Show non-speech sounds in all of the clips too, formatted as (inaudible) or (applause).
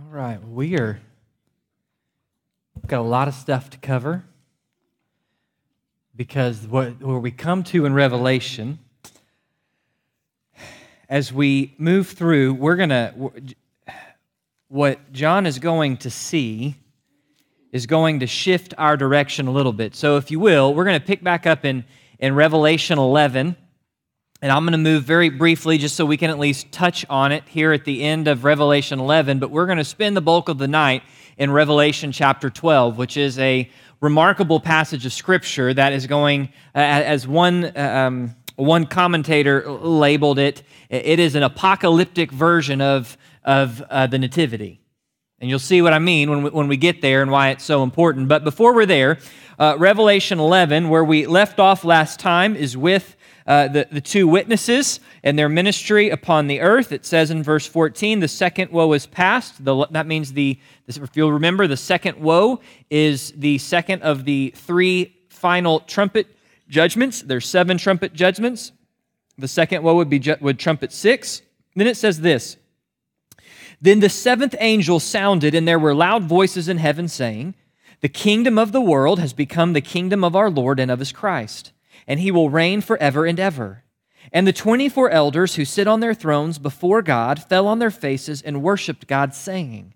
All right, we are got a lot of stuff to cover because what where we come to in Revelation, as we move through, we're gonna what John is going to see is going to shift our direction a little bit. So, if you will, we're going to pick back up in in Revelation 11. And I'm going to move very briefly just so we can at least touch on it here at the end of Revelation 11. But we're going to spend the bulk of the night in Revelation chapter 12, which is a remarkable passage of Scripture that is going, uh, as one, um, one commentator labeled it, it is an apocalyptic version of, of uh, the Nativity. And you'll see what I mean when we, when we get there and why it's so important. But before we're there, uh, Revelation 11, where we left off last time, is with uh, the, the two witnesses and their ministry upon the earth. It says in verse 14, the second woe is past. The, that means, the, if you'll remember, the second woe is the second of the three final trumpet judgments. There's seven trumpet judgments. The second woe would be would trumpet six. Then it says this Then the seventh angel sounded, and there were loud voices in heaven saying, The kingdom of the world has become the kingdom of our Lord and of his Christ and he will reign forever and ever. And the 24 elders who sit on their thrones before God fell on their faces and worshiped God, saying,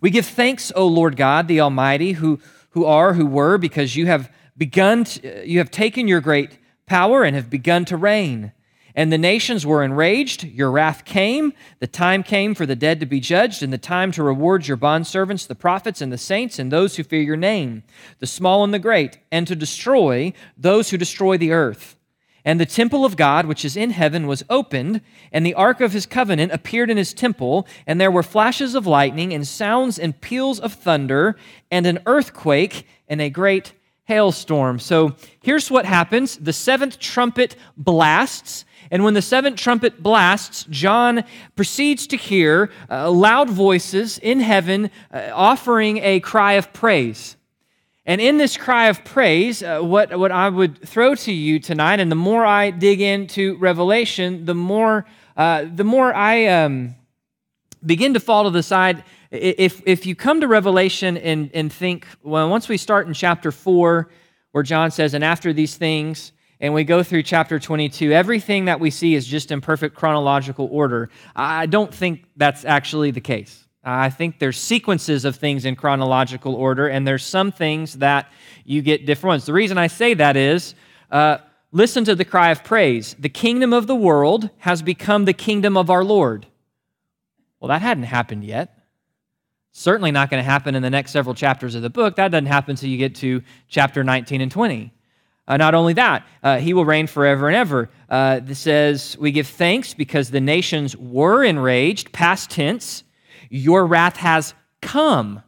We give thanks, O Lord God, the Almighty, who, who are, who were, because you have begun, to, you have taken your great power and have begun to reign. And the nations were enraged. Your wrath came. The time came for the dead to be judged, and the time to reward your bondservants, the prophets and the saints, and those who fear your name, the small and the great, and to destroy those who destroy the earth. And the temple of God, which is in heaven, was opened, and the ark of his covenant appeared in his temple, and there were flashes of lightning, and sounds and peals of thunder, and an earthquake, and a great hailstorm. So here's what happens the seventh trumpet blasts and when the seventh trumpet blasts, John proceeds to hear uh, loud voices in heaven uh, offering a cry of praise. And in this cry of praise, uh, what, what I would throw to you tonight, and the more I dig into Revelation, the more, uh, the more I um, begin to fall to the side. If, if you come to Revelation and, and think, well, once we start in chapter 4, where John says, and after these things, and we go through chapter 22, everything that we see is just in perfect chronological order. I don't think that's actually the case. I think there's sequences of things in chronological order, and there's some things that you get different ones. The reason I say that is uh, listen to the cry of praise. The kingdom of the world has become the kingdom of our Lord. Well, that hadn't happened yet. Certainly not going to happen in the next several chapters of the book. That doesn't happen until you get to chapter 19 and 20. Uh, not only that, uh, he will reign forever and ever. Uh, this says, We give thanks because the nations were enraged, past tense. Your wrath has come.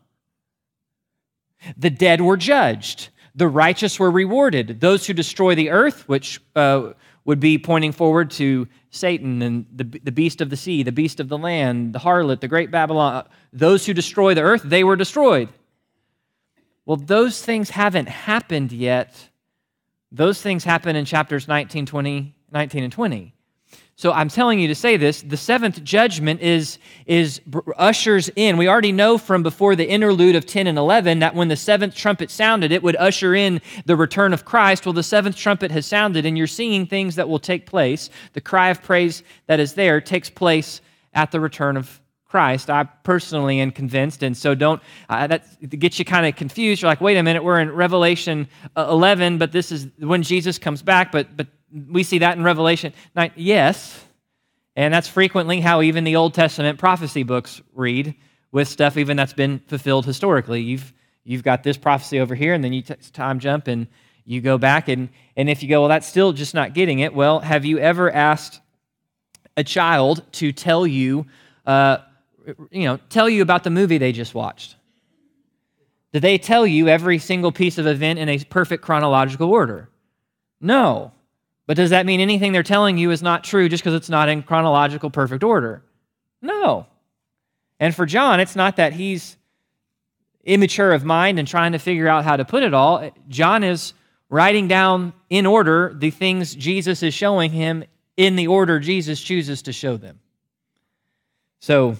The dead were judged, the righteous were rewarded. Those who destroy the earth, which uh, would be pointing forward to Satan and the, the beast of the sea, the beast of the land, the harlot, the great Babylon, uh, those who destroy the earth, they were destroyed. Well, those things haven't happened yet those things happen in chapters 19, 20, 19 and 20. So I'm telling you to say this the seventh judgment is, is ushers in. We already know from before the interlude of 10 and 11 that when the seventh trumpet sounded, it would usher in the return of Christ. Well, the seventh trumpet has sounded, and you're seeing things that will take place. The cry of praise that is there takes place at the return of Christ. I personally am convinced, and so don't uh, that gets you kind of confused. You're like, wait a minute, we're in Revelation uh, 11, but this is when Jesus comes back. But but we see that in Revelation 9. Yes, and that's frequently how even the Old Testament prophecy books read with stuff even that's been fulfilled historically. You've you've got this prophecy over here, and then you t- time jump and you go back, and and if you go, well, that's still just not getting it. Well, have you ever asked a child to tell you? Uh, you know, tell you about the movie they just watched? Do they tell you every single piece of event in a perfect chronological order? No. But does that mean anything they're telling you is not true just because it's not in chronological perfect order? No. And for John, it's not that he's immature of mind and trying to figure out how to put it all. John is writing down in order the things Jesus is showing him in the order Jesus chooses to show them. So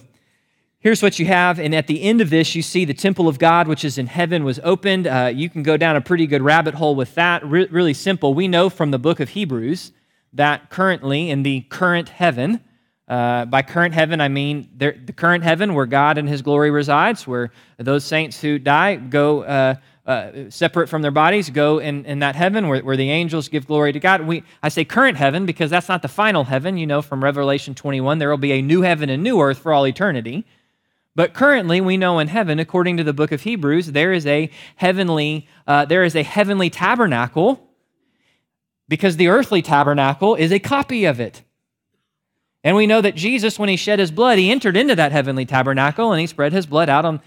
Here's what you have, and at the end of this, you see the temple of God, which is in heaven, was opened. Uh, you can go down a pretty good rabbit hole with that. Re- really simple. We know from the book of Hebrews that currently in the current heaven, uh, by current heaven, I mean the current heaven where God and His glory resides, where those saints who die go uh, uh, separate from their bodies, go in, in that heaven where, where the angels give glory to God. We, I say current heaven because that's not the final heaven. You know, from Revelation 21, there will be a new heaven and new earth for all eternity. But currently, we know in heaven, according to the book of Hebrews, there is a heavenly, uh, there is a heavenly tabernacle because the earthly tabernacle is a copy of it. And we know that Jesus, when he shed his blood, he entered into that heavenly tabernacle and he spread his blood out on.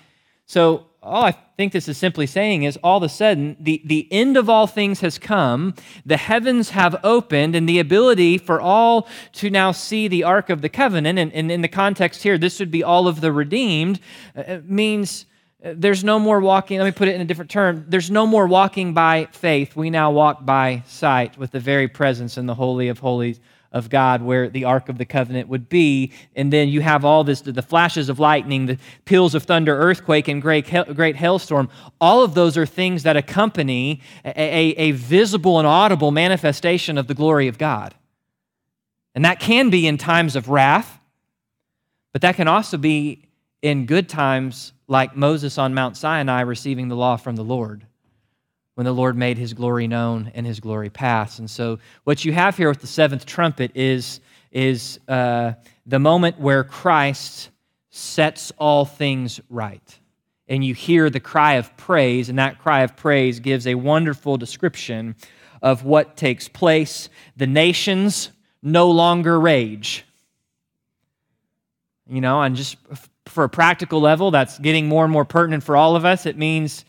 So all I think this is simply saying is all of a sudden, the, the end of all things has come, the heavens have opened, and the ability for all to now see the Ark of the Covenant, and, and in the context here, this would be all of the redeemed, uh, means uh, there's no more walking, let me put it in a different term, there's no more walking by faith. We now walk by sight with the very presence in the Holy of Holies of God where the Ark of the Covenant would be. And then you have all this the flashes of lightning, the peals of thunder, earthquake, and great, great hailstorm. All of those are things that accompany a, a, a visible and audible manifestation of the glory of God. And that can be in times of wrath, but that can also be in good times, like Moses on Mount Sinai receiving the law from the Lord when the Lord made his glory known and his glory pass. And so, what you have here with the seventh trumpet is, is uh, the moment where Christ sets all things right. And you hear the cry of praise, and that cry of praise gives a wonderful description of what takes place. The nations no longer rage. You know, and just for a practical level, that's getting more and more pertinent for all of us. It means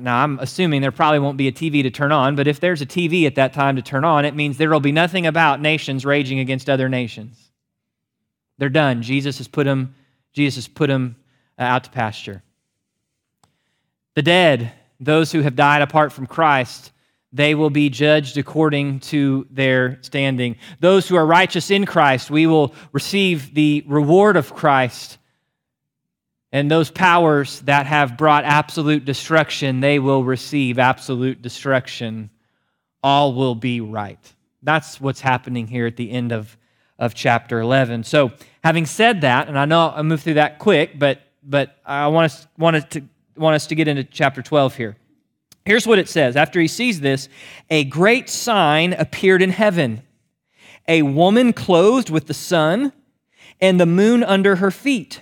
now I'm assuming there probably won't be a TV to turn on, but if there's a TV at that time to turn on, it means there will be nothing about nations raging against other nations. They're done. Jesus has put them, Jesus has put them uh, out to pasture. The dead, those who have died apart from Christ, they will be judged according to their standing. Those who are righteous in Christ, we will receive the reward of Christ and those powers that have brought absolute destruction, they will receive absolute destruction. All will be right. That's what's happening here at the end of, of chapter 11. So, having said that, and I know I moved through that quick, but, but I want us, want, us to, want us to get into chapter 12 here. Here's what it says After he sees this, a great sign appeared in heaven a woman clothed with the sun and the moon under her feet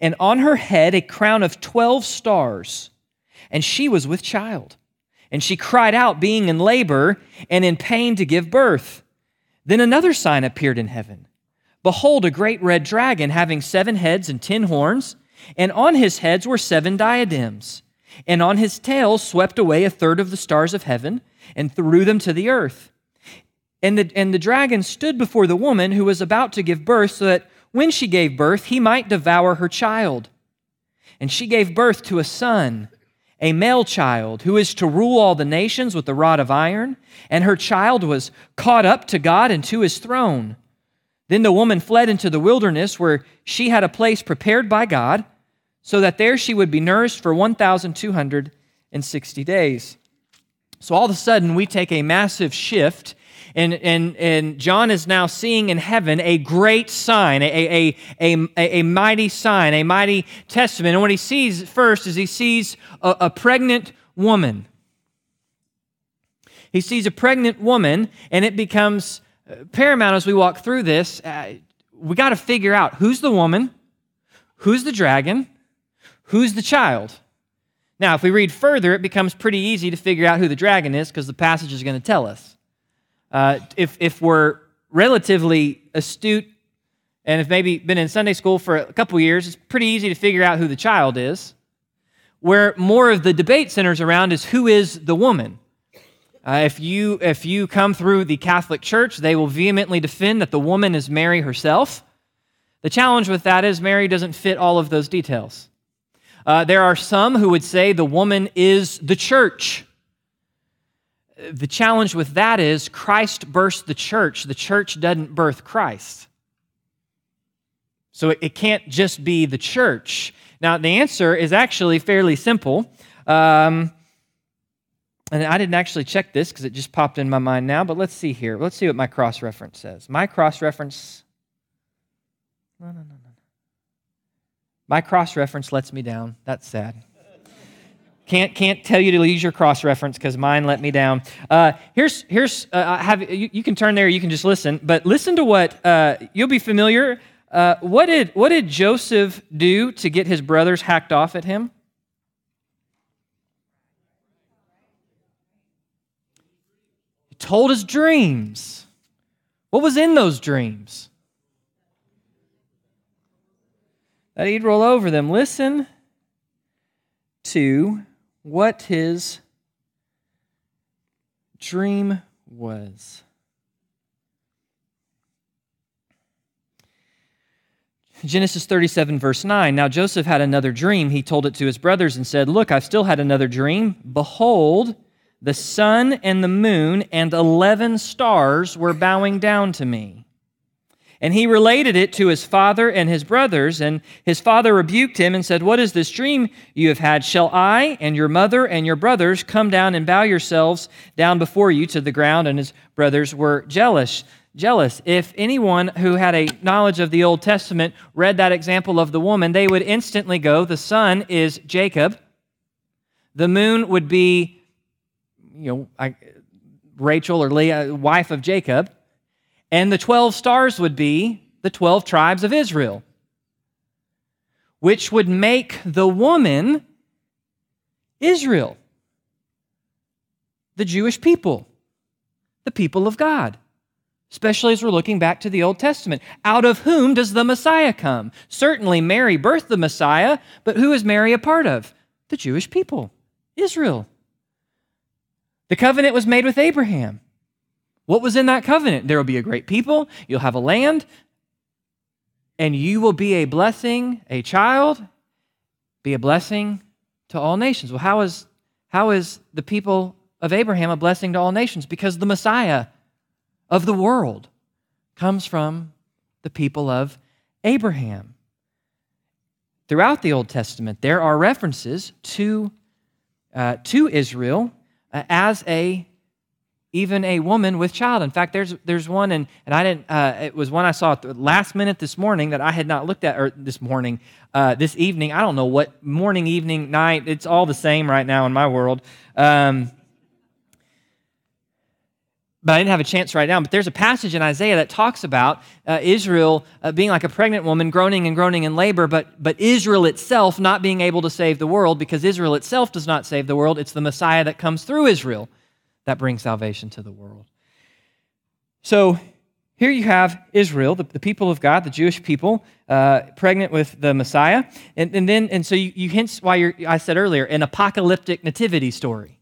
and on her head a crown of 12 stars. And she was with child. And she cried out, being in labor and in pain to give birth. Then another sign appeared in heaven Behold, a great red dragon having seven heads and ten horns, and on his heads were seven diadems. And on his tail swept away a third of the stars of heaven and threw them to the earth. And the, and the dragon stood before the woman who was about to give birth, so that when she gave birth, he might devour her child. And she gave birth to a son, a male child, who is to rule all the nations with the rod of iron. And her child was caught up to God and to his throne. Then the woman fled into the wilderness, where she had a place prepared by God, so that there she would be nourished for 1,260 days. So all of a sudden, we take a massive shift and, and, and John is now seeing in heaven a great sign, a, a, a, a, mighty sign, a mighty testament. And what he sees first is he sees a, a pregnant woman. He sees a pregnant woman, and it becomes uh, paramount as we walk through this. Uh, we got to figure out who's the woman, who's the dragon, who's the child. Now, if we read further, it becomes pretty easy to figure out who the dragon is because the passage is going to tell us. Uh, if, if we're relatively astute and have maybe been in Sunday school for a couple years, it's pretty easy to figure out who the child is. Where more of the debate centers around is who is the woman. Uh, if, you, if you come through the Catholic Church, they will vehemently defend that the woman is Mary herself. The challenge with that is Mary doesn't fit all of those details. Uh, there are some who would say the woman is the church the challenge with that is Christ births the church, the church doesn't birth Christ. So it, can't just be the church. Now, the answer is actually fairly simple. Um, and I didn't actually check this because it just popped in my mind now, but let's see here. Let's see what my cross reference says. My cross reference. No, no, no, no. My cross reference lets me down. That's sad. Can't, can't tell you to use your cross reference because mine let me down. Uh, here's, here's uh, have, you, you, can turn there, you can just listen, but listen to what uh, you'll be familiar. Uh, what, did, what did Joseph do to get his brothers hacked off at him? He told his dreams. What was in those dreams? That he'd roll over them. Listen to what his dream was. Genesis 37, verse 9. Now Joseph had another dream. He told it to his brothers and said, Look, I've still had another dream. Behold, the sun and the moon and 11 stars were bowing down to me. And he related it to his father and his brothers. And his father rebuked him and said, What is this dream you have had? Shall I and your mother and your brothers come down and bow yourselves down before you to the ground? And his brothers were jealous. Jealous. If anyone who had a knowledge of the Old Testament read that example of the woman, they would instantly go, The sun is Jacob. The moon would be, you know, Rachel or Leah, wife of Jacob. And the 12 stars would be the 12 tribes of Israel, which would make the woman Israel, the Jewish people, the people of God. Especially as we're looking back to the Old Testament. Out of whom does the Messiah come? Certainly, Mary birthed the Messiah, but who is Mary a part of? The Jewish people, Israel. The covenant was made with Abraham. What was in that covenant? There will be a great people, you'll have a land, and you will be a blessing, a child, be a blessing to all nations. Well, how is, how is the people of Abraham a blessing to all nations? Because the Messiah of the world comes from the people of Abraham. Throughout the Old Testament, there are references to, uh, to Israel uh, as a even a woman with child. In fact, there's there's one, and, and I didn't. Uh, it was one I saw at the last minute this morning that I had not looked at, or this morning, uh, this evening. I don't know what morning, evening, night. It's all the same right now in my world. Um, but I didn't have a chance right now. But there's a passage in Isaiah that talks about uh, Israel uh, being like a pregnant woman, groaning and groaning in labor, but, but Israel itself not being able to save the world because Israel itself does not save the world. It's the Messiah that comes through Israel that brings salvation to the world. So here you have Israel, the, the people of God, the Jewish people, uh, pregnant with the Messiah. And, and then, and so you, you why I said earlier, an apocalyptic nativity story.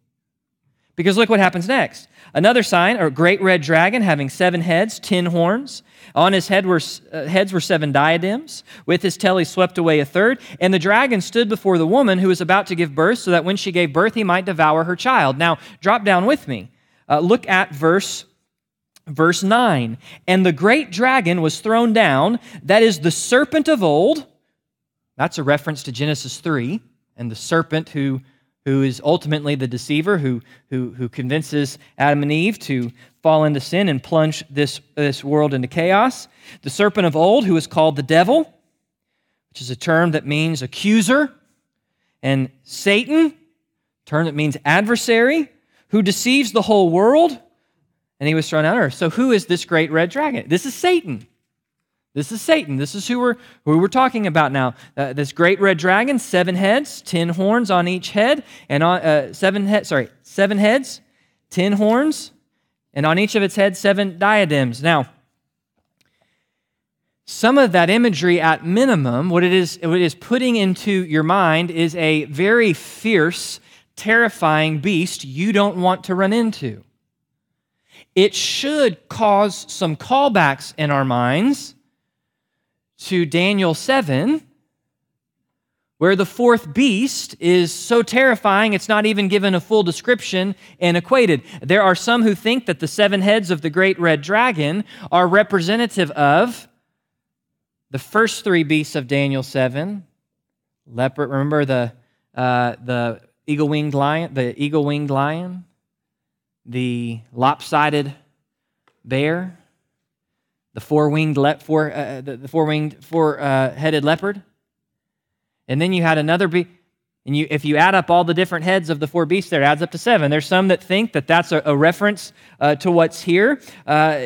Because look what happens next. Another sign, a great red dragon having seven heads, ten horns. On his head were, uh, heads were seven diadems. With his tail he swept away a third. And the dragon stood before the woman who was about to give birth, so that when she gave birth, he might devour her child. Now, drop down with me. Uh, look at verse verse 9. And the great dragon was thrown down, that is the serpent of old. That's a reference to Genesis 3 and the serpent who who is ultimately the deceiver who, who, who convinces Adam and Eve to fall into sin and plunge this, this world into chaos. The serpent of old, who is called the devil, which is a term that means accuser, and Satan, term that means adversary, who deceives the whole world, and he was thrown out of earth. So, who is this great red dragon? This is Satan. This is Satan. This is who we're, who we're talking about now. Uh, this great red dragon, seven heads, ten horns on each head, and on uh, seven heads. Sorry, seven heads, ten horns, and on each of its heads seven diadems. Now, some of that imagery, at minimum, what it is, what it is putting into your mind is a very fierce, terrifying beast you don't want to run into. It should cause some callbacks in our minds to Daniel 7, where the fourth beast is so terrifying it's not even given a full description and equated. There are some who think that the seven heads of the great red dragon are representative of the first three beasts of Daniel 7, leopard, remember the, uh, the eagle-winged lion, the eagle-winged lion, the lopsided bear, the four-winged, le- four, uh, the, the four-winged, four-headed leopard. And then you had another beast. And you, if you add up all the different heads of the four beasts there, it adds up to seven. There's some that think that that's a, a reference uh, to what's here. Uh,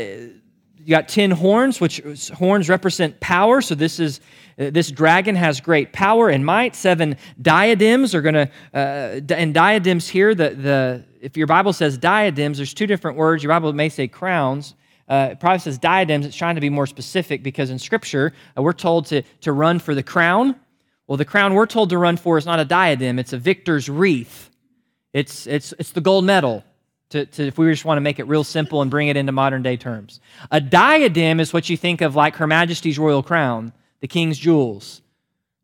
you got ten horns, which horns represent power. So this is uh, this dragon has great power and might. Seven diadems are going to, uh, and diadems here. The the if your Bible says diadems, there's two different words. Your Bible may say crowns. Uh, it probably says diadems. It's trying to be more specific because in Scripture uh, we're told to to run for the crown well, the crown we're told to run for is not a diadem, it's a victor's wreath. It's, it's, it's the gold medal, to, to, if we just want to make it real simple and bring it into modern day terms. A diadem is what you think of like Her Majesty's royal crown, the king's jewels.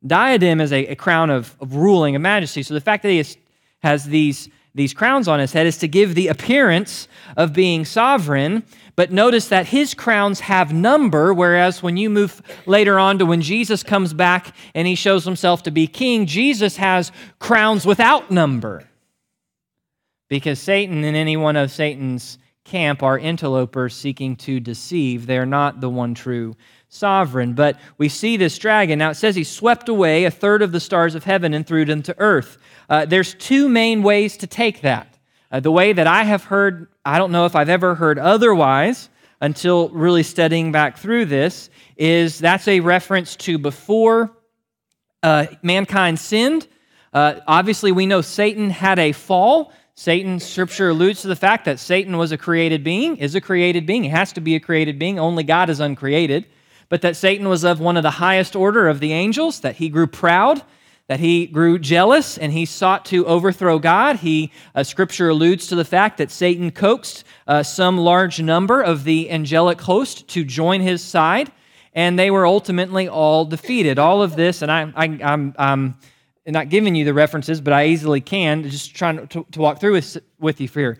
Diadem is a, a crown of, of ruling, of majesty. So the fact that he has, has these, these crowns on his head is to give the appearance of being sovereign, but notice that his crowns have number, whereas when you move later on to when Jesus comes back and he shows himself to be king, Jesus has crowns without number. Because Satan and any one of Satan's camp are interlopers seeking to deceive. They're not the one true sovereign. But we see this dragon. Now it says he swept away a third of the stars of heaven and threw them to earth. Uh, there's two main ways to take that. Uh, the way that I have heard, I don't know if I've ever heard otherwise until really studying back through this, is that's a reference to before uh, mankind sinned. Uh, obviously, we know Satan had a fall. Satan, scripture alludes to the fact that Satan was a created being, is a created being. He has to be a created being. Only God is uncreated. But that Satan was of one of the highest order of the angels, that he grew proud, that he grew jealous and he sought to overthrow God. He, uh, scripture alludes to the fact that Satan coaxed uh, some large number of the angelic host to join his side, and they were ultimately all defeated. All of this, and I, I, I'm, I'm not giving you the references, but I easily can, just trying to, to walk through with, with you here.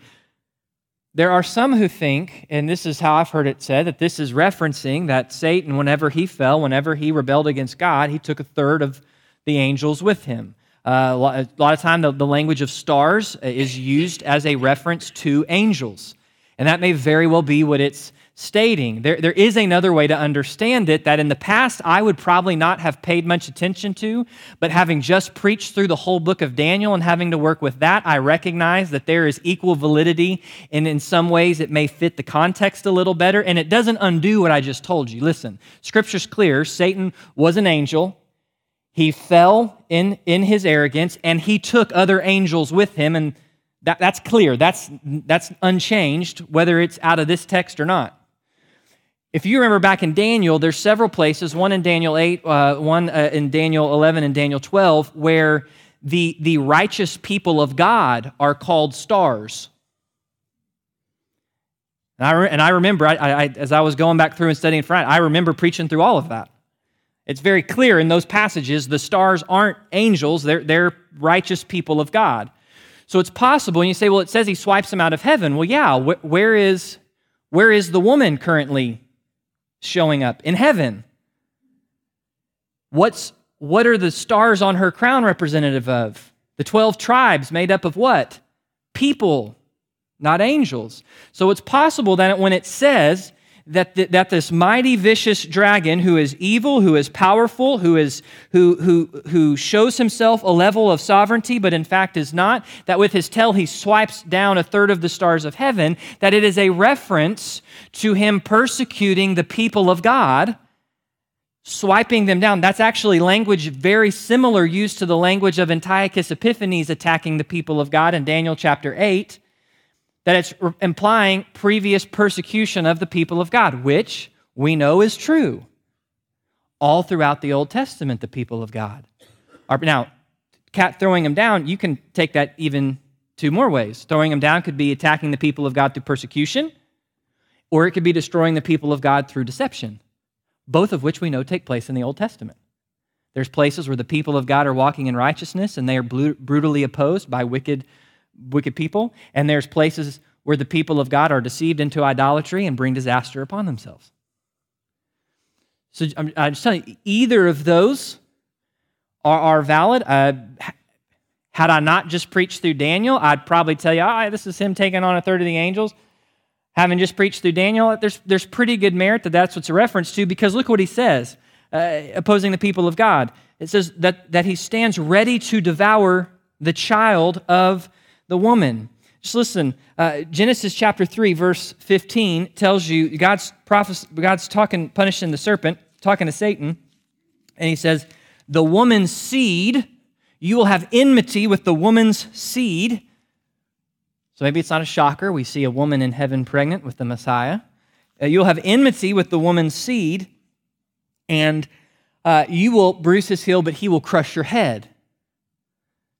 There are some who think, and this is how I've heard it said, that this is referencing that Satan, whenever he fell, whenever he rebelled against God, he took a third of the angels with him. Uh, a lot of time, the, the language of stars is used as a reference to angels. And that may very well be what it's stating. There, there is another way to understand it that in the past I would probably not have paid much attention to, but having just preached through the whole book of Daniel and having to work with that, I recognize that there is equal validity, and in some ways it may fit the context a little better, and it doesn't undo what I just told you. Listen, Scripture's clear Satan was an angel. He fell in, in his arrogance and he took other angels with him. And that, that's clear. That's, that's unchanged, whether it's out of this text or not. If you remember back in Daniel, there's several places, one in Daniel 8, uh, one uh, in Daniel 11 and Daniel 12, where the, the righteous people of God are called stars. And I, and I remember, I, I, as I was going back through and studying front, I remember preaching through all of that. It's very clear in those passages the stars aren't angels, they're, they're righteous people of God. So it's possible, and you say, well, it says he swipes them out of heaven. Well, yeah, wh- where, is, where is the woman currently showing up? In heaven. What's, what are the stars on her crown representative of? The 12 tribes made up of what? People, not angels. So it's possible that when it says that, th- that this mighty, vicious dragon, who is evil, who is powerful, who, is, who, who, who shows himself a level of sovereignty, but in fact is not, that with his tail he swipes down a third of the stars of heaven, that it is a reference to him persecuting the people of God, swiping them down. That's actually language very similar used to the language of Antiochus Epiphanes attacking the people of God in Daniel chapter 8 that it's implying previous persecution of the people of God, which we know is true all throughout the Old Testament, the people of God. Are, now, cat throwing them down, you can take that even two more ways. Throwing them down could be attacking the people of God through persecution, or it could be destroying the people of God through deception, both of which we know take place in the Old Testament. There's places where the people of God are walking in righteousness and they are brutally opposed by wicked wicked people, and there's places where the people of God are deceived into idolatry and bring disaster upon themselves. So I'm, I'm just telling you, either of those are, are valid. Uh, had I not just preached through Daniel, I'd probably tell you, ah, this is him taking on a third of the angels. Having just preached through Daniel, there's, there's pretty good merit that that's what's a reference to because look what he says, uh, opposing the people of God. It says that, that he stands ready to devour the child of the woman. Just listen, uh, Genesis chapter 3, verse 15 tells you God's, prophes- God's talking, punishing the serpent, talking to Satan, and he says, The woman's seed, you will have enmity with the woman's seed. So maybe it's not a shocker. We see a woman in heaven pregnant with the Messiah. Uh, you'll have enmity with the woman's seed, and uh, you will bruise his heel, but he will crush your head.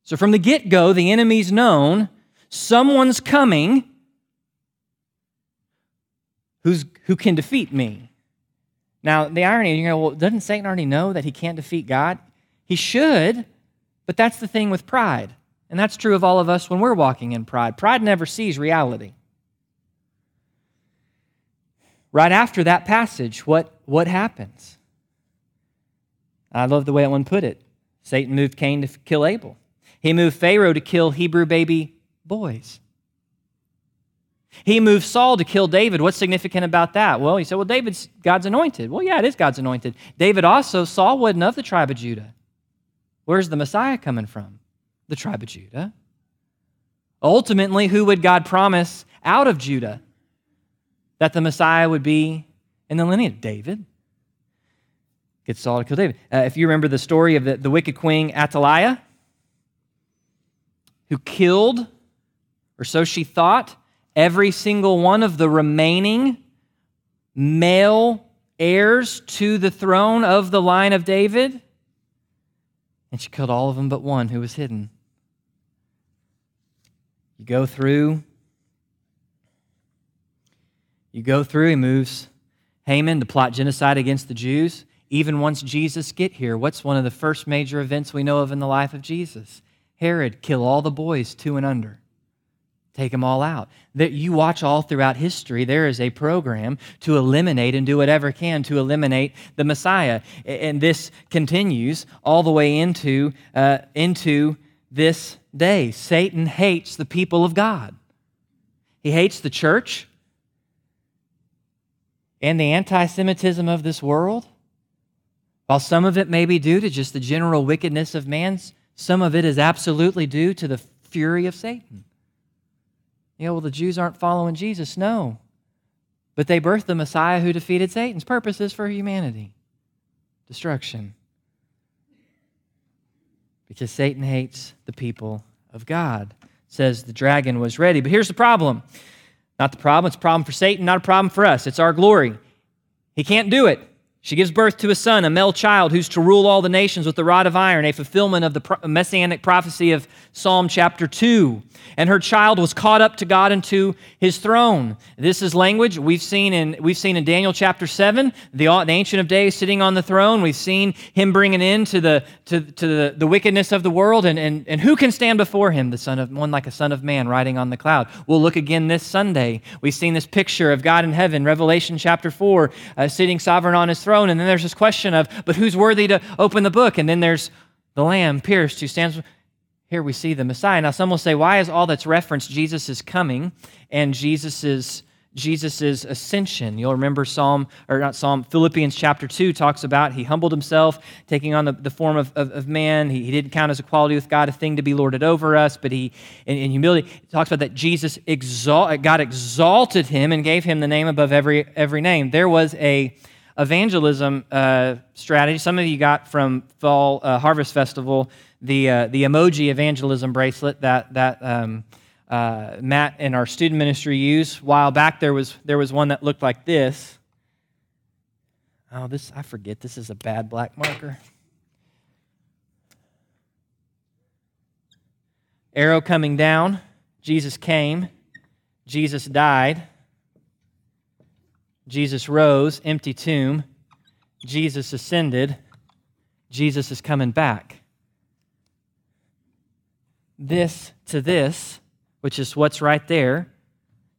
So from the get go, the enemy's known someone's coming who's, who can defeat me. Now, the irony, you go, well, doesn't Satan already know that he can't defeat God? He should, but that's the thing with pride. And that's true of all of us when we're walking in pride. Pride never sees reality. Right after that passage, what, what happens? I love the way one put it. Satan moved Cain to kill Abel. He moved Pharaoh to kill Hebrew baby boys. He moved Saul to kill David. What's significant about that? Well, he said, well, David's God's anointed. Well, yeah, it is God's anointed. David also, Saul wasn't of the tribe of Judah. Where's the Messiah coming from? The tribe of Judah. Ultimately, who would God promise out of Judah? That the Messiah would be in the lineage of David. Get Saul to kill David. Uh, if you remember the story of the, the wicked queen Athaliah, who killed or so she thought, every single one of the remaining male heirs to the throne of the line of David. And she killed all of them but one who was hidden. You go through, you go through, he moves Haman to plot genocide against the Jews. Even once Jesus get here, what's one of the first major events we know of in the life of Jesus? Herod, kill all the boys two and under take them all out. That you watch all throughout history, there is a program to eliminate and do whatever can to eliminate the Messiah. And this continues all the way into, uh, into this day. Satan hates the people of God. He hates the church and the anti Semitism of this world. While some of it may be due to just the general wickedness of man, some of it is absolutely due to the fury of Satan. You know, well, the Jews aren't following Jesus. No. But they birthed the Messiah who defeated Satan's purposes for humanity destruction. Because Satan hates the people of God. Says the dragon was ready. But here's the problem not the problem, it's a problem for Satan, not a problem for us. It's our glory. He can't do it. She gives birth to a son, a male child, who's to rule all the nations with the rod of iron, a fulfillment of the messianic prophecy of Psalm chapter 2. And her child was caught up to God and to his throne. This is language we've seen in, we've seen in Daniel chapter 7, the, the Ancient of Days sitting on the throne. We've seen him bring an end to the, to, to the, the wickedness of the world. And, and, and who can stand before him? The son of one like a son of man riding on the cloud. We'll look again this Sunday. We've seen this picture of God in heaven, Revelation chapter 4, uh, sitting sovereign on his throne throne. And then there's this question of, but who's worthy to open the book? And then there's the Lamb pierced who stands. Here we see the Messiah. Now, some will say, why is all that's referenced Jesus is coming and Jesus is Jesus' ascension. You'll remember Psalm, or not Psalm, Philippians chapter 2 talks about he humbled himself, taking on the, the form of, of, of man. He, he, didn't count as equality with God a thing to be lorded over us, but he, in, in humility, talks about that Jesus, exalt, God exalted him and gave him the name above every, every name. There was a evangelism uh, strategy. Some of you got from Fall uh, Harvest Festival the, uh, the emoji evangelism bracelet that, that um, uh, Matt and our student ministry used. A while back, there was, there was one that looked like this. Oh, this, I forget, this is a bad black marker. Arrow coming down, Jesus came, Jesus died. Jesus rose, empty tomb. Jesus ascended. Jesus is coming back. This to this, which is what's right there,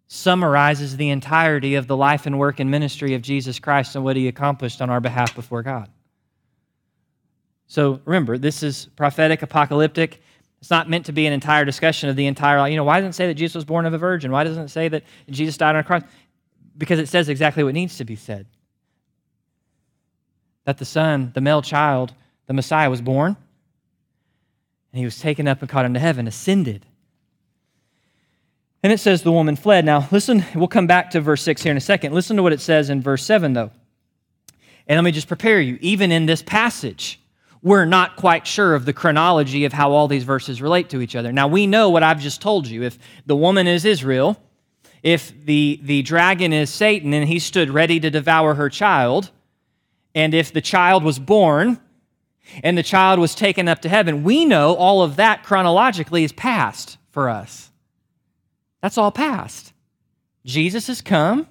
summarizes the entirety of the life and work and ministry of Jesus Christ and what he accomplished on our behalf before God. So remember, this is prophetic, apocalyptic. It's not meant to be an entire discussion of the entire, you know, why doesn't it say that Jesus was born of a virgin? Why doesn't it say that Jesus died on a cross? Because it says exactly what needs to be said. That the Son, the male child, the Messiah was born, and he was taken up and caught into heaven, ascended. And it says the woman fled. Now, listen, we'll come back to verse 6 here in a second. Listen to what it says in verse 7, though. And let me just prepare you. Even in this passage, we're not quite sure of the chronology of how all these verses relate to each other. Now, we know what I've just told you. If the woman is Israel, if the, the dragon is Satan and he stood ready to devour her child, and if the child was born and the child was taken up to heaven, we know all of that chronologically is past for us. That's all past. Jesus has come,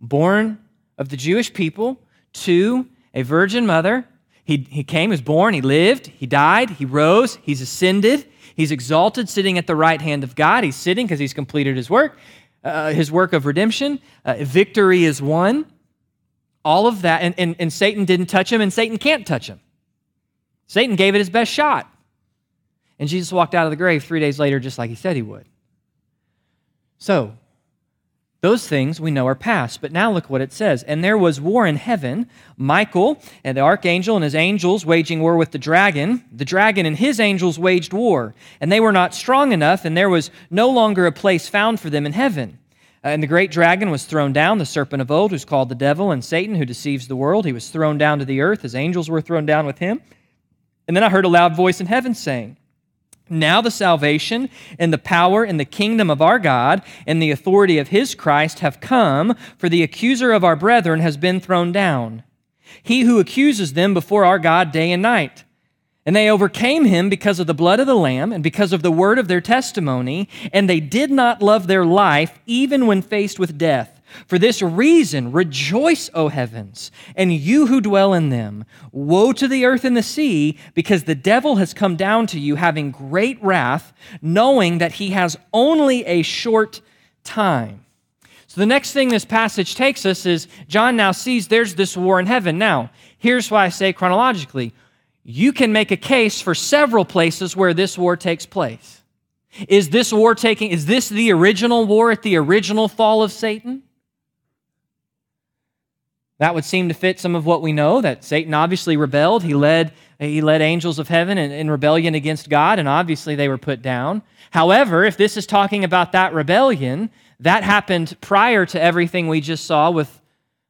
born of the Jewish people to a virgin mother. He, he came, he was born, he lived, he died, he rose, he's ascended, he's exalted, sitting at the right hand of God. He's sitting because he's completed his work, uh, his work of redemption. Uh, victory is won. All of that, and, and, and Satan didn't touch him, and Satan can't touch him. Satan gave it his best shot. And Jesus walked out of the grave three days later, just like he said he would. So, those things we know are past. But now look what it says. And there was war in heaven. Michael and the archangel and his angels waging war with the dragon. The dragon and his angels waged war. And they were not strong enough, and there was no longer a place found for them in heaven. Uh, and the great dragon was thrown down, the serpent of old, who's called the devil and Satan, who deceives the world. He was thrown down to the earth. His angels were thrown down with him. And then I heard a loud voice in heaven saying, now the salvation and the power and the kingdom of our God and the authority of his Christ have come, for the accuser of our brethren has been thrown down. He who accuses them before our God day and night. And they overcame him because of the blood of the Lamb and because of the word of their testimony, and they did not love their life even when faced with death. For this reason, rejoice, O heavens, and you who dwell in them. Woe to the earth and the sea, because the devil has come down to you having great wrath, knowing that he has only a short time. So, the next thing this passage takes us is John now sees there's this war in heaven. Now, here's why I say chronologically you can make a case for several places where this war takes place. Is this war taking, is this the original war at the original fall of Satan? That would seem to fit some of what we know that Satan obviously rebelled. He led, he led angels of heaven in, in, rebellion against God, and obviously they were put down. However, if this is talking about that rebellion, that happened prior to everything we just saw with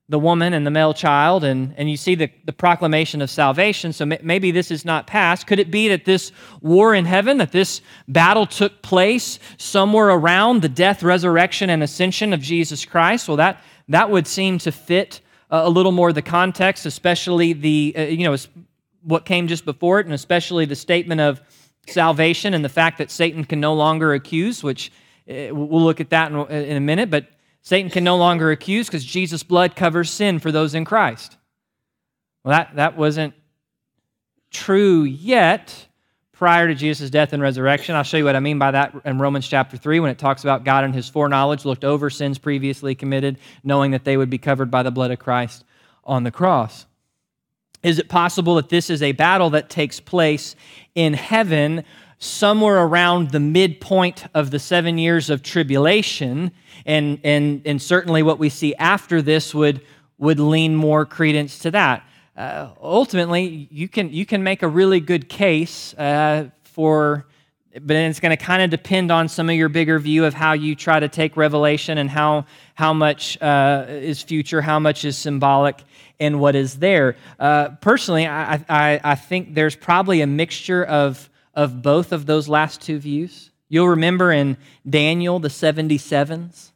the woman and the male child, and, and you see the, the proclamation of salvation. So maybe this is not past. Could it be that this war in heaven, that this battle took place somewhere around the death, resurrection, and ascension of Jesus Christ? Well, that, that would seem to fit a little more the context, especially the, uh, you know, what came just before it, and especially the statement of salvation and the fact that Satan can no longer accuse, which uh, we'll look at that in, in a minute, but Satan can no longer accuse because Jesus' blood covers sin for those in Christ. Well, that, that wasn't true yet, prior to Jesus' death and resurrection. I'll show you what I mean by that in Romans chapter 3 when it talks about God and his foreknowledge looked over sins previously committed, knowing that they would be covered by the blood of Christ on the cross. Is it possible that this is a battle that takes place in heaven somewhere around the midpoint of the seven years of tribulation? And, and, and certainly what we see after this would, would lean more credence to that uh, ultimately, you can, you can make a really good case uh, for, but it's going to kind of depend on some of your bigger view of how you try to take Revelation and how, how much uh, is future, how much is symbolic, and what is there. Uh, personally, I, I, I think there's probably a mixture of, of both of those last two views. You'll remember in Daniel, the 77s,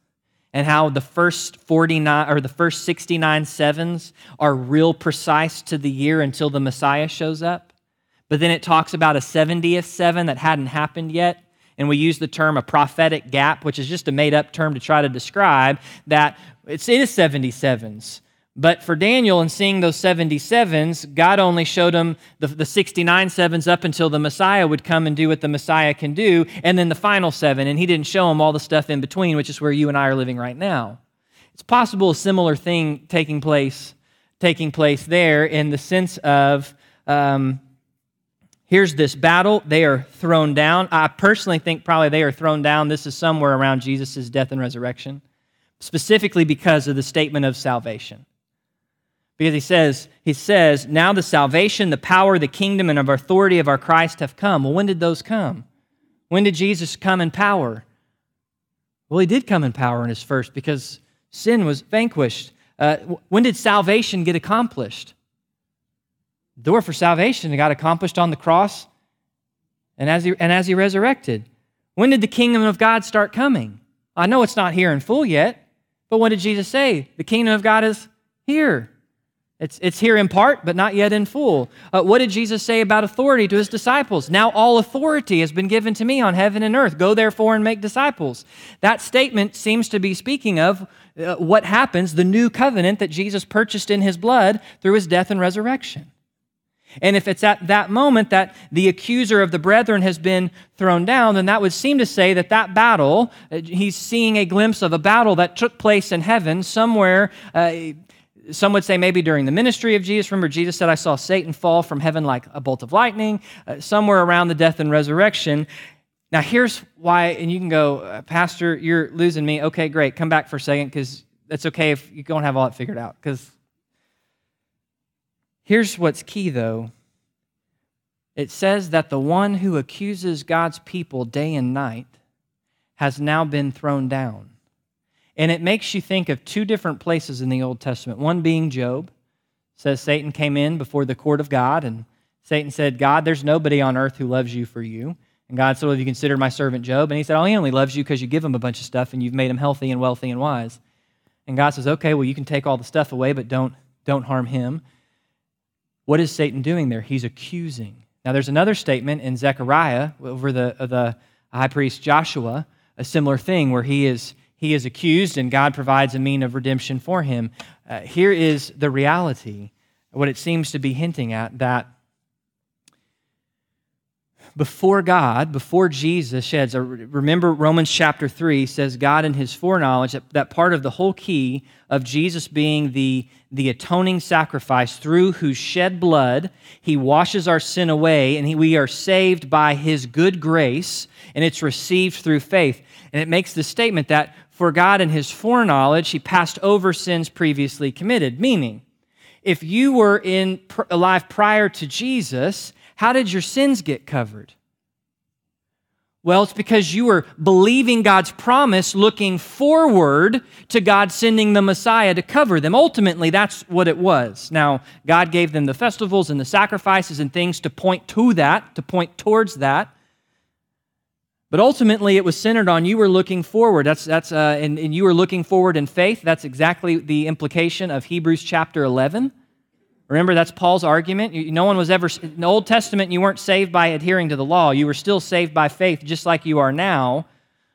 and how the first 49 or the first 69 sevens are real precise to the year until the Messiah shows up. But then it talks about a 70th seven that hadn't happened yet. And we use the term a prophetic gap, which is just a made up term to try to describe that it's, in it is 77s. But for Daniel, in seeing those 77s, God only showed him the, the 69 sevens up until the Messiah would come and do what the Messiah can do, and then the final seven. And he didn't show him all the stuff in between, which is where you and I are living right now. It's possible a similar thing taking place, taking place there in the sense of um, here's this battle. They are thrown down. I personally think probably they are thrown down. This is somewhere around Jesus' death and resurrection, specifically because of the statement of salvation because he says he says now the salvation the power the kingdom and of authority of our christ have come. Well when did those come? When did jesus come in power? Well he did come in power in his first because sin was vanquished. Uh, when did salvation get accomplished? The door for salvation got accomplished on the cross and as he, and as he resurrected. When did the kingdom of god start coming? I know it's not here in full yet but what did jesus say? The kingdom of god is here it's, it's here in part, but not yet in full. Uh, what did Jesus say about authority to his disciples? Now all authority has been given to me on heaven and earth. Go therefore and make disciples. That statement seems to be speaking of uh, what happens, the new covenant that Jesus purchased in his blood through his death and resurrection. And if it's at that moment that the accuser of the brethren has been thrown down, then that would seem to say that that battle, uh, he's seeing a glimpse of a battle that took place in heaven somewhere uh, some would say maybe during the ministry of Jesus. Remember, Jesus said, I saw Satan fall from heaven like a bolt of lightning, uh, somewhere around the death and resurrection. Now, here's why, and you can go, uh, Pastor, you're losing me. Okay, great. Come back for a second because that's okay if you don't have all that figured out. Because here's what's key, though it says that the one who accuses God's people day and night has now been thrown down. And it makes you think of two different places in the Old Testament. One being Job. Says Satan came in before the court of God, and Satan said, God, there's nobody on earth who loves you for you. And God said, Well, have you considered my servant Job? And he said, Oh, he only loves you because you give him a bunch of stuff and you've made him healthy and wealthy and wise. And God says, Okay, well, you can take all the stuff away, but don't, don't harm him. What is Satan doing there? He's accusing. Now, there's another statement in Zechariah over the, the high priest Joshua, a similar thing where he is he is accused and God provides a mean of redemption for him. Uh, here is the reality, what it seems to be hinting at that before God, before Jesus sheds, remember Romans chapter 3 says God in his foreknowledge, that, that part of the whole key of Jesus being the, the atoning sacrifice through whose shed blood he washes our sin away and he, we are saved by his good grace and it's received through faith. And it makes the statement that for God in his foreknowledge, he passed over sins previously committed. Meaning, if you were in, alive prior to Jesus, how did your sins get covered? Well, it's because you were believing God's promise, looking forward to God sending the Messiah to cover them. Ultimately, that's what it was. Now, God gave them the festivals and the sacrifices and things to point to that, to point towards that. But ultimately, it was centered on you were looking forward. That's, that's, uh, and, and you were looking forward in faith. That's exactly the implication of Hebrews chapter 11. Remember, that's Paul's argument. No one was ever, in the Old Testament, you weren't saved by adhering to the law. You were still saved by faith, just like you are now.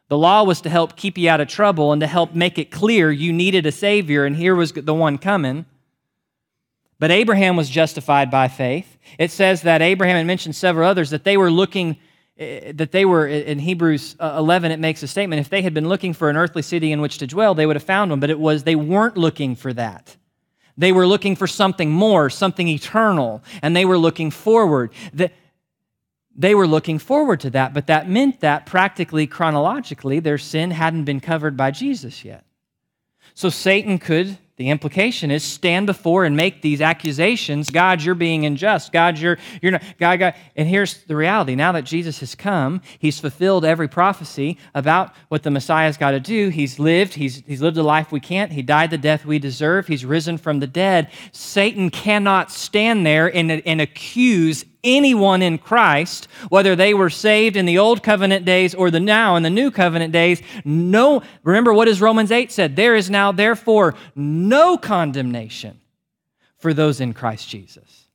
The law was to help keep you out of trouble and to help make it clear you needed a Savior, and here was the one coming. But Abraham was justified by faith. It says that Abraham, and mentioned several others, that they were looking that they were in Hebrews uh, 11 it makes a statement if they had been looking for an earthly city in which to dwell they would have found one but it was they weren't looking for that. They were looking for something more something eternal and they were looking forward. That they were looking forward to that but that meant that practically chronologically their sin hadn't been covered by Jesus yet. So Satan could the implication is stand before and make these accusations. God, you're being unjust. God, you're, you're not. God, God. And here's the reality. Now that Jesus has come, he's fulfilled every prophecy about what the Messiah's got to do. He's lived. He's, he's lived a life we can't. He died the death we deserve. He's risen from the dead. Satan cannot stand there and, and accuse anyone in Christ, whether they were saved in the old covenant days or the now in the new covenant days, no, remember what does Romans 8 said? There is now therefore no condemnation for those in Christ Jesus.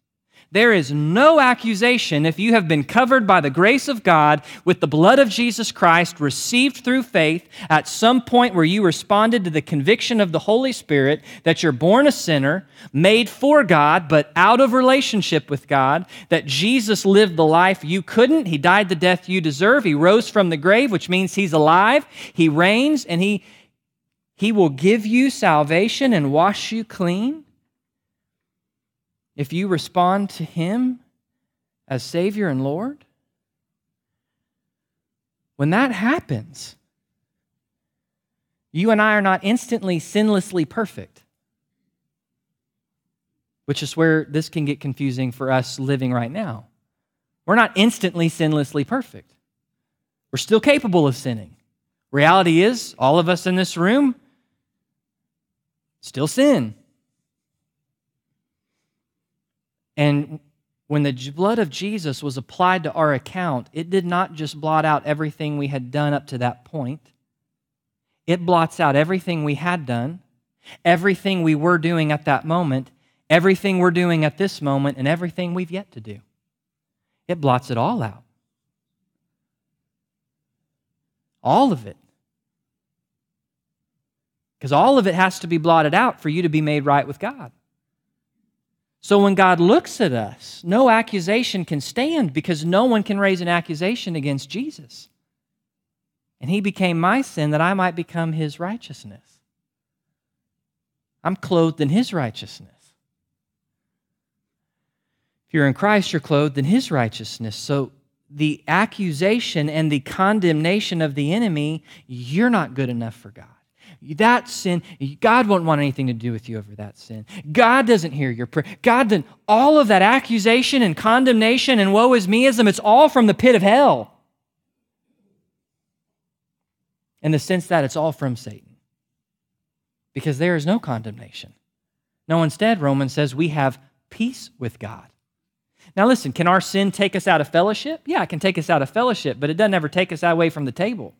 There is no accusation if you have been covered by the grace of God with the blood of Jesus Christ, received through faith at some point where you responded to the conviction of the Holy Spirit that you're born a sinner, made for God, but out of relationship with God, that Jesus lived the life you couldn't. He died the death you deserve. He rose from the grave, which means he's alive. He reigns, and he, he will give you salvation and wash you clean if you respond to Him as Savior and Lord, when that happens, you and I are not instantly sinlessly perfect, which is where this can get confusing for us living right now. We're not instantly sinlessly perfect, we're still capable of sinning. Reality is, all of us in this room still sin. And when the blood of Jesus was applied to our account, it did not just blot out everything we had done up to that point, it blots out everything we had done, everything we were doing at that moment, everything we're doing at this moment, and everything we've yet to do. It blots it all out. All of it. Because all of it has to be blotted out for you to be made right with God. So when God looks at us, no accusation can stand because no one can raise an accusation against Jesus. And he became my sin that I might become his righteousness. I'm clothed in his righteousness. If you're in Christ, you're clothed in his righteousness. So the accusation and the condemnation of the enemy, you're not good enough for God. That sin, God won't want anything to do with you over that sin. God doesn't hear your prayer. God doesn't, all of that accusation and condemnation and woe is meism, it's all from the pit of hell. In the sense that it's all from Satan. Because there is no condemnation. No, instead, Romans says we have peace with God. Now, listen, can our sin take us out of fellowship? Yeah, it can take us out of fellowship, but it doesn't ever take us away from the table.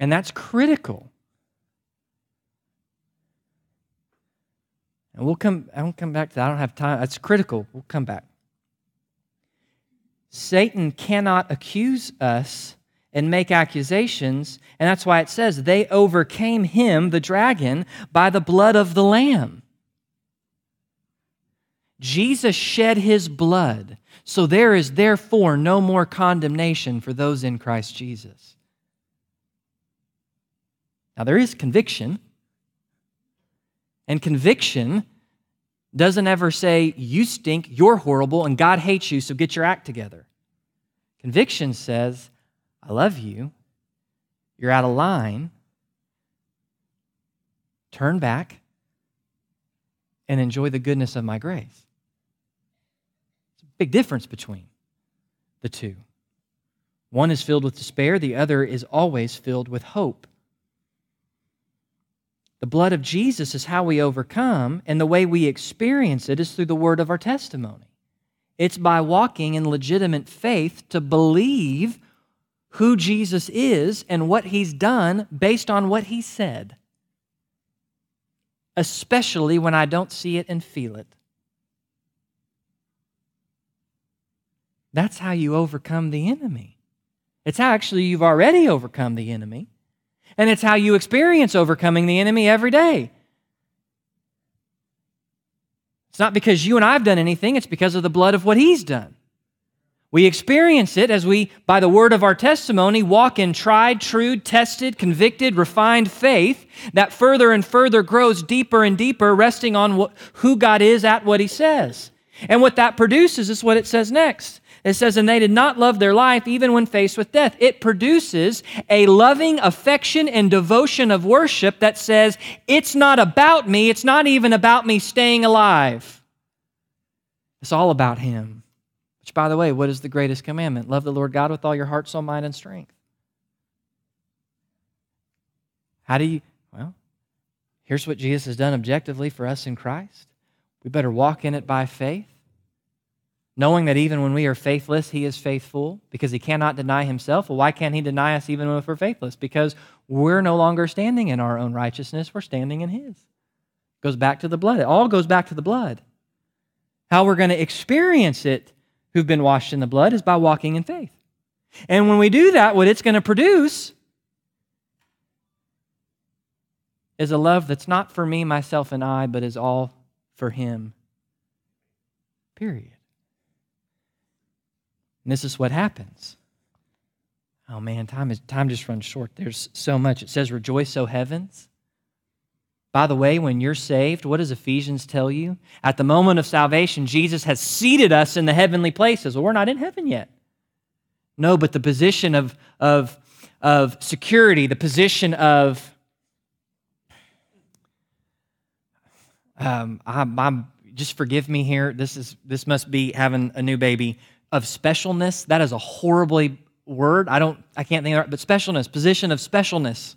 And that's critical. And we'll come, I won't come back to that. I don't have time. That's critical. We'll come back. Satan cannot accuse us and make accusations. And that's why it says they overcame him, the dragon, by the blood of the Lamb. Jesus shed his blood, so there is therefore no more condemnation for those in Christ Jesus. Now, there is conviction, and conviction doesn't ever say, You stink, you're horrible, and God hates you, so get your act together. Conviction says, I love you, you're out of line, turn back, and enjoy the goodness of my grace. It's a big difference between the two. One is filled with despair, the other is always filled with hope. The blood of Jesus is how we overcome, and the way we experience it is through the word of our testimony. It's by walking in legitimate faith to believe who Jesus is and what he's done based on what he said, especially when I don't see it and feel it. That's how you overcome the enemy. It's how actually you've already overcome the enemy. And it's how you experience overcoming the enemy every day. It's not because you and I have done anything, it's because of the blood of what He's done. We experience it as we, by the word of our testimony, walk in tried, true, tested, convicted, refined faith that further and further grows deeper and deeper, resting on who God is at what He says. And what that produces is what it says next it says, and they did not love their life even when faced with death. It produces a loving affection and devotion of worship that says, it's not about me, it's not even about me staying alive. It's all about Him. Which, by the way, what is the greatest commandment? Love the Lord God with all your heart, soul, mind, and strength. How do you, well, here's what Jesus has done objectively for us in Christ. We better walk in it by faith knowing that even when we are faithless, He is faithful because He cannot deny Himself. Well, why can't He deny us even if we're faithless? Because we're no longer standing in our own righteousness, we're standing in His. It Goes back to the blood. It all goes back to the blood. How we're going to experience it who've been washed in the blood is by walking in faith. And when we do that, what it's going to produce is a love that's not for me, myself, and I, but is all for Him. Period. And this is what happens. Oh man, time is time just runs short. There's so much. It says, "Rejoice, O heavens." By the way, when you're saved, what does Ephesians tell you? At the moment of salvation, Jesus has seated us in the heavenly places. Well, we're not in heaven yet. No, but the position of, of, of security, the position of, um, I'm, I'm, just forgive me here. This, is, this must be having a new baby. Of specialness, that is a horribly word. I don't, I can't think of it, but specialness, position of specialness.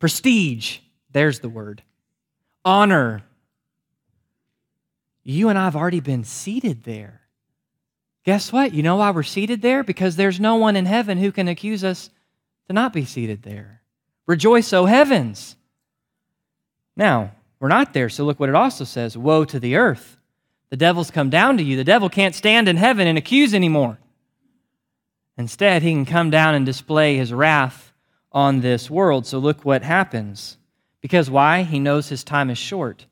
Prestige, there's the word. Honor. You and I have already been seated there. Guess what? You know why we're seated there? Because there's no one in heaven who can accuse us to not be seated there. Rejoice, O heavens. Now, we're not there, so look what it also says Woe to the earth. The devil's come down to you. The devil can't stand in heaven and accuse anymore. Instead, he can come down and display his wrath on this world. So look what happens. Because why? He knows his time is short.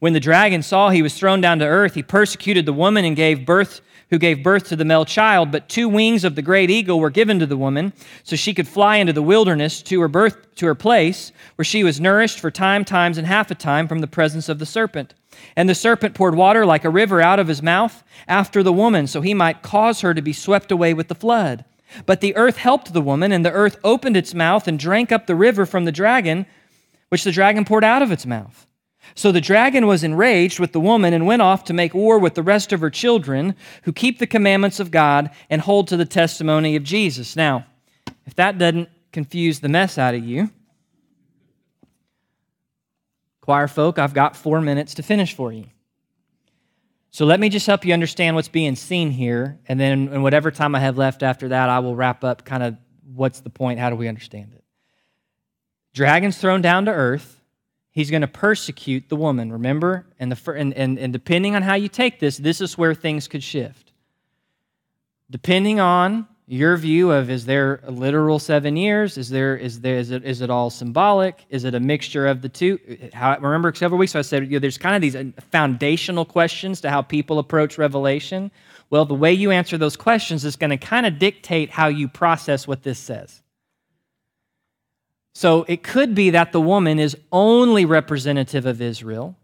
When the dragon saw he was thrown down to earth, he persecuted the woman and gave birth who gave birth to the male child, but two wings of the great eagle were given to the woman, so she could fly into the wilderness to her birth to her place, where she was nourished for time, times, and half a time from the presence of the serpent. And the serpent poured water like a river out of his mouth after the woman, so he might cause her to be swept away with the flood. But the earth helped the woman, and the earth opened its mouth and drank up the river from the dragon, which the dragon poured out of its mouth. So the dragon was enraged with the woman and went off to make war with the rest of her children who keep the commandments of God and hold to the testimony of Jesus. Now, if that doesn't confuse the mess out of you, choir folk, I've got four minutes to finish for you. So let me just help you understand what's being seen here, and then in whatever time I have left after that, I will wrap up kind of what's the point, how do we understand it. Dragon's thrown down to earth. He's going to persecute the woman, remember? And, the, and, and, and depending on how you take this, this is where things could shift. Depending on your view of is there a literal seven years? Is there is there is it is it all symbolic? Is it a mixture of the two? How, remember several weeks ago I said you know, there's kind of these uh, foundational questions to how people approach Revelation. Well, the way you answer those questions is going to kind of dictate how you process what this says. So it could be that the woman is only representative of Israel,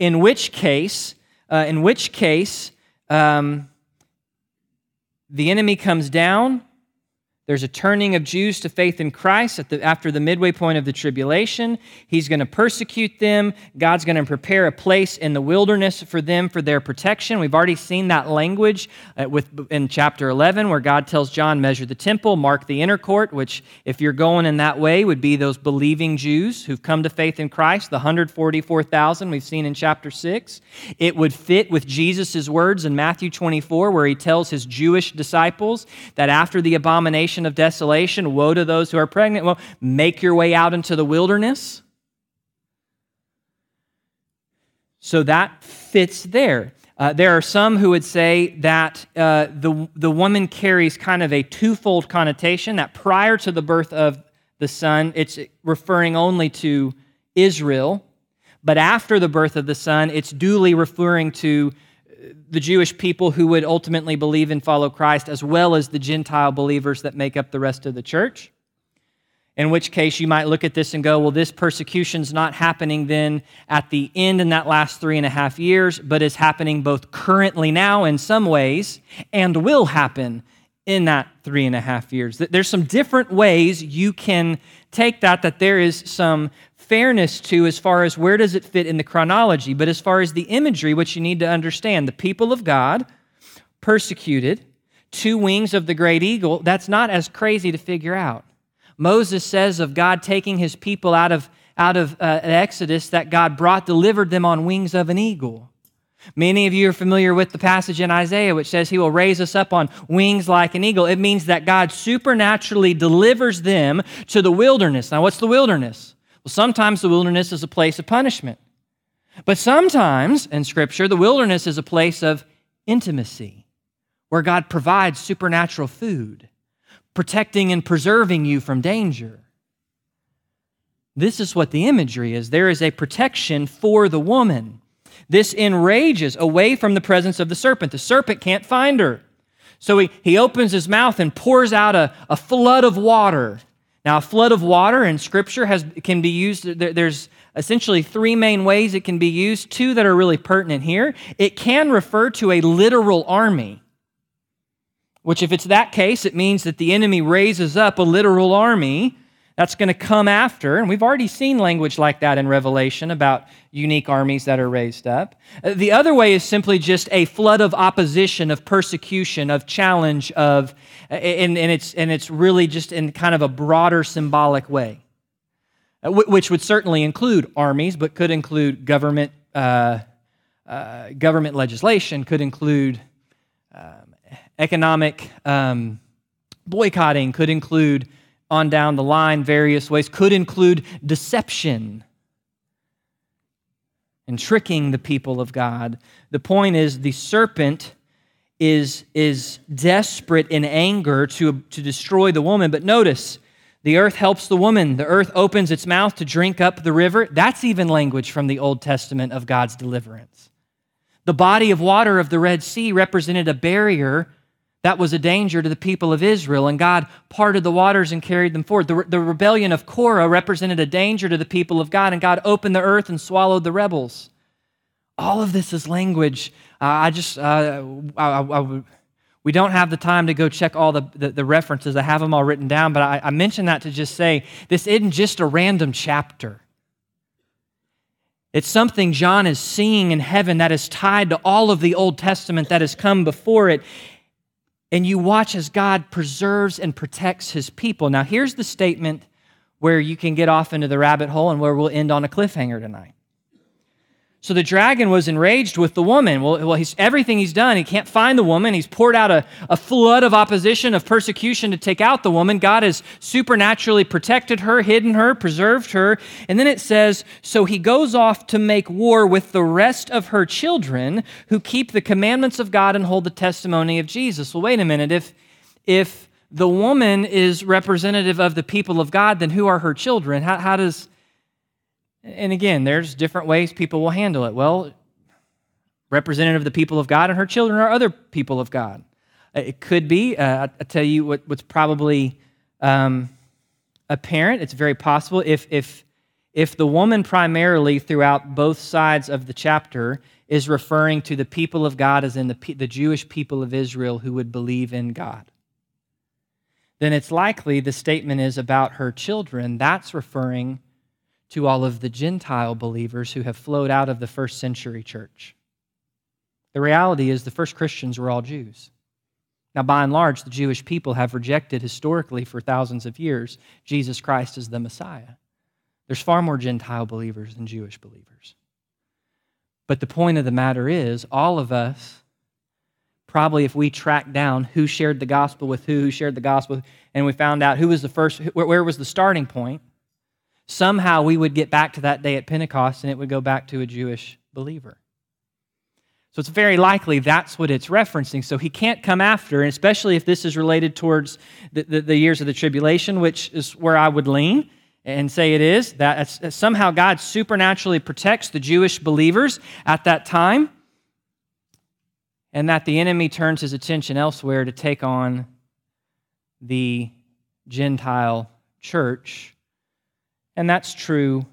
in which case, uh, in which case, um, the enemy comes down there's a turning of Jews to faith in Christ the, after the midway point of the tribulation. He's going to persecute them. God's going to prepare a place in the wilderness for them for their protection. We've already seen that language uh, with, in chapter 11 where God tells John, measure the temple, mark the inner court, which, if you're going in that way, would be those believing Jews who've come to faith in Christ, the 144,000 we've seen in chapter 6. It would fit with Jesus' words in Matthew 24 where he tells his Jewish disciples that after the abomination of desolation. Woe to those who are pregnant. Well, make your way out into the wilderness. So that fits there. Uh, there are some who would say that uh, the, the woman carries kind of a twofold connotation that prior to the birth of the son, it's referring only to Israel, but after the birth of the son, it's duly referring to the Jewish people who would ultimately believe and follow Christ, as well as the Gentile believers that make up the rest of the church. In which case, you might look at this and go, well, this persecution's not happening then at the end in that last three and a half years, but is happening both currently now in some ways and will happen in that three and a half years. There's some different ways you can take that, that there is some fairness to as far as where does it fit in the chronology, but as far as the imagery, which you need to understand, the people of God persecuted, two wings of the great eagle, that's not as crazy to figure out. Moses says of God taking his people out of, out of uh, Exodus that God brought, delivered them on wings of an eagle. Many of you are familiar with the passage in Isaiah which says he will raise us up on wings like an eagle. It means that God supernaturally delivers them to the wilderness. Now, what's the wilderness? Sometimes the wilderness is a place of punishment. But sometimes in Scripture, the wilderness is a place of intimacy where God provides supernatural food, protecting and preserving you from danger. This is what the imagery is. There is a protection for the woman. This enrages away from the presence of the serpent. The serpent can't find her. So he, he opens his mouth and pours out a, a flood of water. Now, a flood of water in Scripture has, can be used, there, there's essentially three main ways it can be used, two that are really pertinent here. It can refer to a literal army, which, if it's that case, it means that the enemy raises up a literal army that's going to come after. And we've already seen language like that in Revelation about unique armies that are raised up. Uh, the other way is simply just a flood of opposition, of persecution, of challenge, of, and, and, it's, and it's really just in kind of a broader symbolic way, uh, which would certainly include armies, but could include government, uh, uh, government legislation, could include um, economic um, boycotting, could include on down the line various ways, could include deception and tricking the people of God. The point is, the serpent is, is desperate in anger to, to destroy the woman. But notice, the earth helps the woman. The earth opens its mouth to drink up the river. That's even language from the Old Testament of God's deliverance. The body of water of the Red Sea represented a barrier that was a danger to the people of Israel, and God parted the waters and carried them forward. The, the rebellion of Korah represented a danger to the people of God, and God opened the earth and swallowed the rebels. All of this is language. Uh, I just, uh, I, I, I, we don't have the time to go check all the, the, the references. I have them all written down, but I, I mention that to just say this isn't just a random chapter. It's something John is seeing in heaven that is tied to all of the Old Testament that has come before it and you watch as God preserves and protects his people. Now, here's the statement where you can get off into the rabbit hole and where we'll end on a cliffhanger tonight. So the dragon was enraged with the woman. Well, well he's, everything he's done, he can't find the woman. He's poured out a, a flood of opposition, of persecution to take out the woman. God has supernaturally protected her, hidden her, preserved her. And then it says, So he goes off to make war with the rest of her children who keep the commandments of God and hold the testimony of Jesus. Well, wait a minute. If, if the woman is representative of the people of God, then who are her children? How, how does and again, there's different ways people will handle it. Well, representative of the people of God and her children are other people of God. Uh, it could be, uh, i tell you what, what's probably um, apparent. It's very possible if, if, if the woman primarily throughout both sides of the chapter is referring to the people of God as in the, the Jewish people of Israel who would believe in God, then it's likely the statement is about her children. That's referring to all of the Gentile believers who have flowed out of the first century church. The reality is, the first Christians were all Jews. Now, by and large, the Jewish people have rejected historically for thousands of years Jesus Christ as the Messiah. There's far more Gentile believers than Jewish believers. But the point of the matter is, all of us, probably if we tracked down who shared the gospel with who, who shared the gospel, and we found out who was the first, where was the starting point, somehow we would get back to that day at Pentecost and it would go back to a Jewish believer. So it's very likely that's what it's referencing. So he can't come after, and especially if this is related towards the, the, the years of the tribulation, which is where I would lean and say it is, that somehow God supernaturally protects the Jewish believers at that time, and that the enemy turns his attention elsewhere to take on the Gentile church and that's true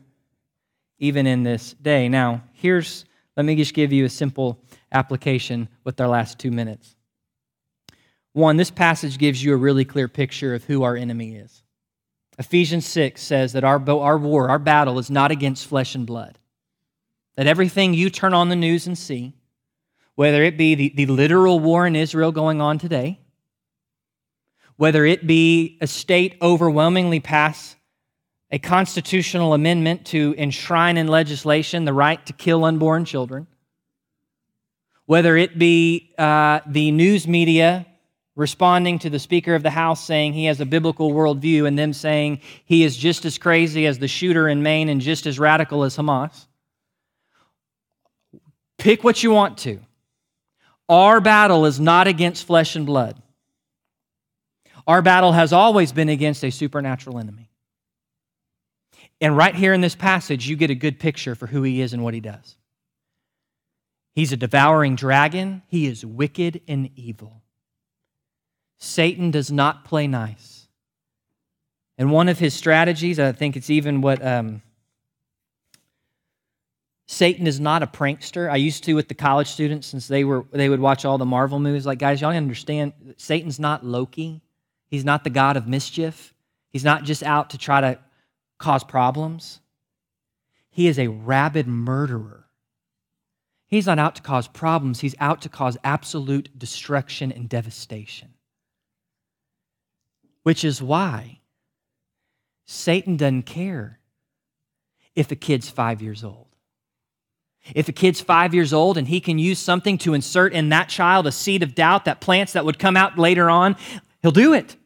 even in this day. Now, here's, let me just give you a simple application with our last two minutes. One, this passage gives you a really clear picture of who our enemy is. Ephesians 6 says that our, our war, our battle, is not against flesh and blood. That everything you turn on the news and see, whether it be the, the literal war in Israel going on today, whether it be a state overwhelmingly pass a constitutional amendment to enshrine in legislation the right to kill unborn children, whether it be uh, the news media responding to the Speaker of the House saying he has a biblical worldview and them saying he is just as crazy as the shooter in Maine and just as radical as Hamas, pick what you want to. Our battle is not against flesh and blood. Our battle has always been against a supernatural enemy. And right here in this passage, you get a good picture for who he is and what he does. He's a devouring dragon, he is wicked and evil. Satan does not play nice. And one of his strategies, I think it's even what um, Satan is not a prankster. I used to with the college students since they were they would watch all the Marvel movies. Like, guys, y'all understand Satan's not Loki. He's not the god of mischief. He's not just out to try to cause problems. He is a rabid murderer. He's not out to cause problems, he's out to cause absolute destruction and devastation. Which is why Satan doesn't care if a kid's five years old. If a kid's five years old and he can use something to insert in that child a seed of doubt that plants that would come out later on, he'll do it.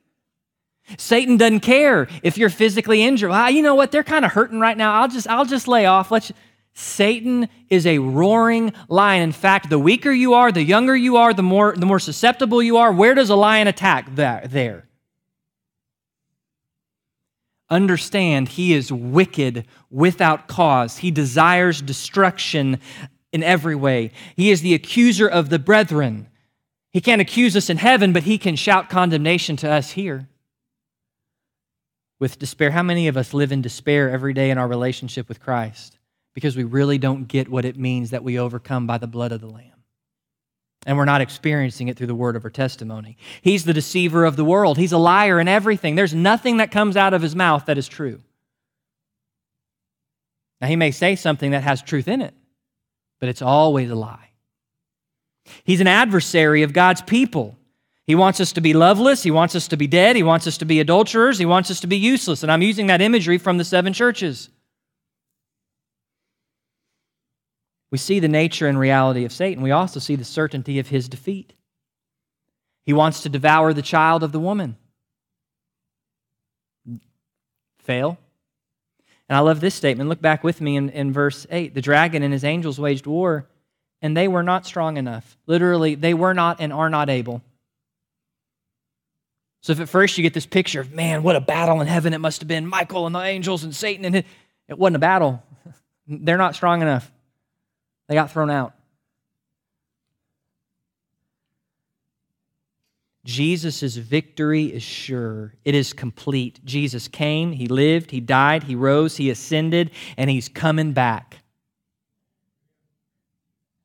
Satan doesn't care if you're physically injured. Well, you know what? They're kind of hurting right now. I'll just, I'll just lay off. Let's. Satan is a roaring lion. In fact, the weaker you are, the younger you are, the more, the more susceptible you are. Where does a lion attack? There understand he is wicked without cause. He desires destruction in every way. He is the accuser of the brethren. He can't accuse us in heaven, but he can shout condemnation to us here. With despair, how many of us live in despair every day in our relationship with Christ because we really don't get what it means that we overcome by the blood of the Lamb? And we're not experiencing it through the word of our testimony. He's the deceiver of the world. He's a liar in everything. There's nothing that comes out of his mouth that is true. Now, he may say something that has truth in it, but it's always a lie. He's an adversary of God's people. He wants us to be loveless. He wants us to be dead. He wants us to be adulterers. He wants us to be useless. And I'm using that imagery from the seven churches. We see the nature and reality of Satan. We also see the certainty of his defeat. He wants to devour the child of the woman. Fail. And I love this statement. Look back with me in, in verse 8. The dragon and his angels waged war, and they were not strong enough. Literally, they were not and are not able. So if at first you get this picture of, man, what a battle in heaven it must have been, Michael and the angels and Satan, and it, it wasn't a battle. (laughs) They're not strong enough. They got thrown out. Jesus' victory is sure. It is complete. Jesus came, He lived, He died, He rose, He ascended, and He's coming back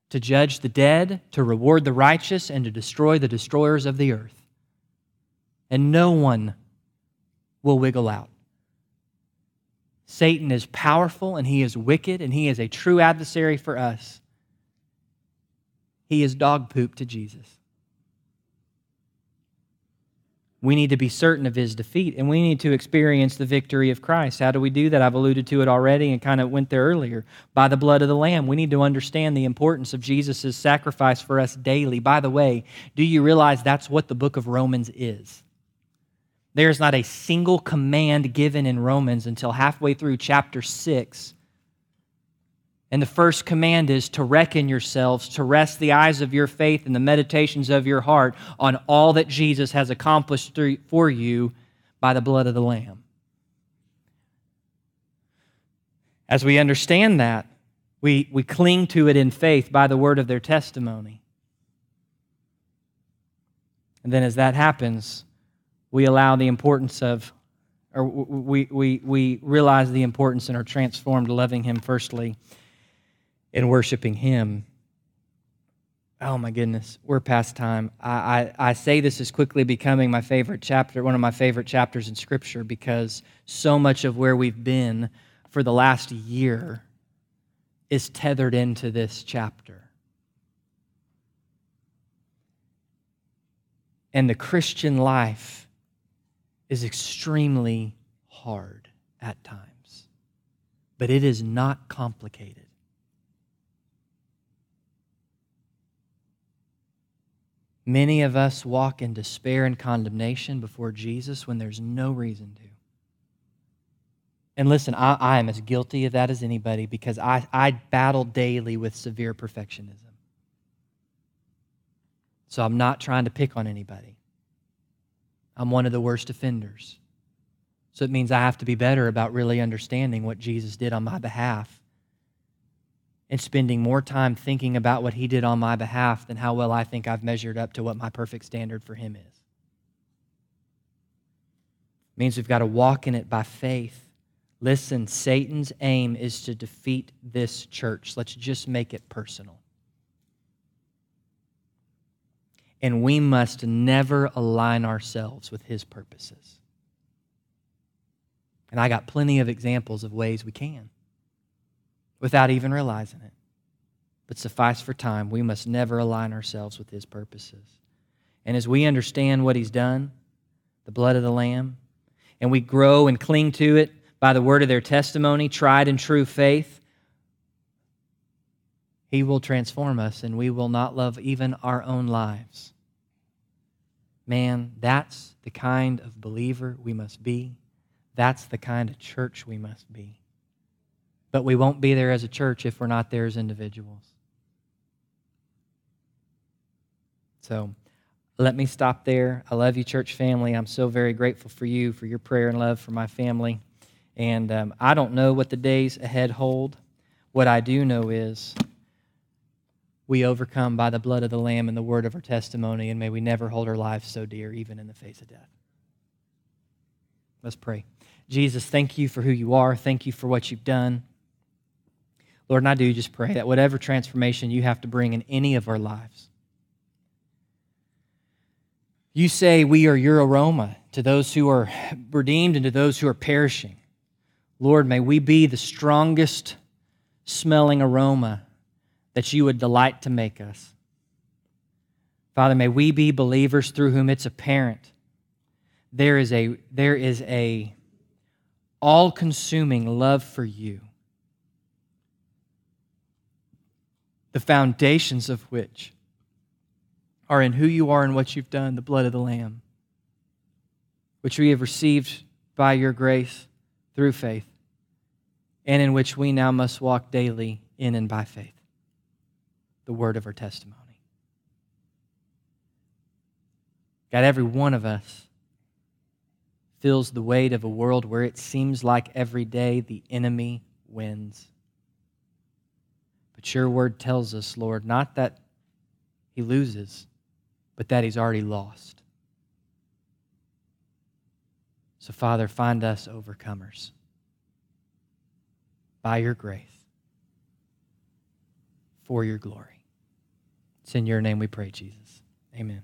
to judge the dead, to reward the righteous, and to destroy the destroyers of the earth. And no one will wiggle out. Satan is powerful and he is wicked and he is a true adversary for us. He is dog poop to Jesus. We need to be certain of his defeat and we need to experience the victory of Christ. How do we do that? I've alluded to it already and kind of went there earlier. By the blood of the Lamb. We need to understand the importance of Jesus' sacrifice for us daily. By the way, do you realize that's what the book of Romans is? There's not a single command given in Romans until halfway through chapter 6. And the first command is to reckon yourselves, to rest the eyes of your faith and the meditations of your heart on all that Jesus has accomplished through, for you by the blood of the Lamb. As we understand that, we, we cling to it in faith by the word of their testimony. And then as that happens, we allow the importance of, or we, we, we realize the importance and are transformed, loving Him firstly and worshiping Him. Oh my goodness, we're past time. I, I, I, say this is quickly becoming my favorite chapter, one of my favorite chapters in Scripture, because so much of where we've been for the last year is tethered into this chapter. And the Christian life is extremely hard at times, but it is not complicated. Many of us walk in despair and condemnation before Jesus when there's no reason to. And listen, I, I am as guilty of that as anybody because I, I battle daily with severe perfectionism. So I'm not trying to pick on anybody. I'm one of the worst offenders. So it means I have to be better about really understanding what Jesus did on my behalf and spending more time thinking about what he did on my behalf than how well I think I've measured up to what my perfect standard for him is. It means we've got to walk in it by faith. Listen, Satan's aim is to defeat this church. Let's just make it personal. And we must never align ourselves with his purposes. And I got plenty of examples of ways we can without even realizing it. But suffice for time, we must never align ourselves with his purposes. And as we understand what he's done, the blood of the Lamb, and we grow and cling to it by the word of their testimony, tried and true faith, he will transform us and we will not love even our own lives. Man, that's the kind of believer we must be. That's the kind of church we must be. But we won't be there as a church if we're not there as individuals. So let me stop there. I love you, church family. I'm so very grateful for you, for your prayer and love for my family. And um, I don't know what the days ahead hold. What I do know is we overcome by the blood of the Lamb and the word of our testimony, and may we never hold our lives so dear, even in the face of death. Let's pray. Jesus, thank you for who you are. Thank you for what you've done. Lord, and I do just pray that whatever transformation you have to bring in any of our lives, you say we are your aroma to those who are redeemed and to those who are perishing. Lord, may we be the strongest smelling aroma that you would delight to make us. Father, may we be believers through whom it's apparent there is a, there is a all-consuming love for you, the foundations of which are in who you are and what you've done, the blood of the Lamb, which we have received by your grace through faith, and in which we now must walk daily in and by faith the word of our testimony. God, every one of us feels the weight of a world where it seems like every day the enemy wins. But your word tells us, Lord, not that he loses, but that he's already lost. So, Father, find us overcomers by your grace for your glory. It's in your name we pray, Jesus. Amen.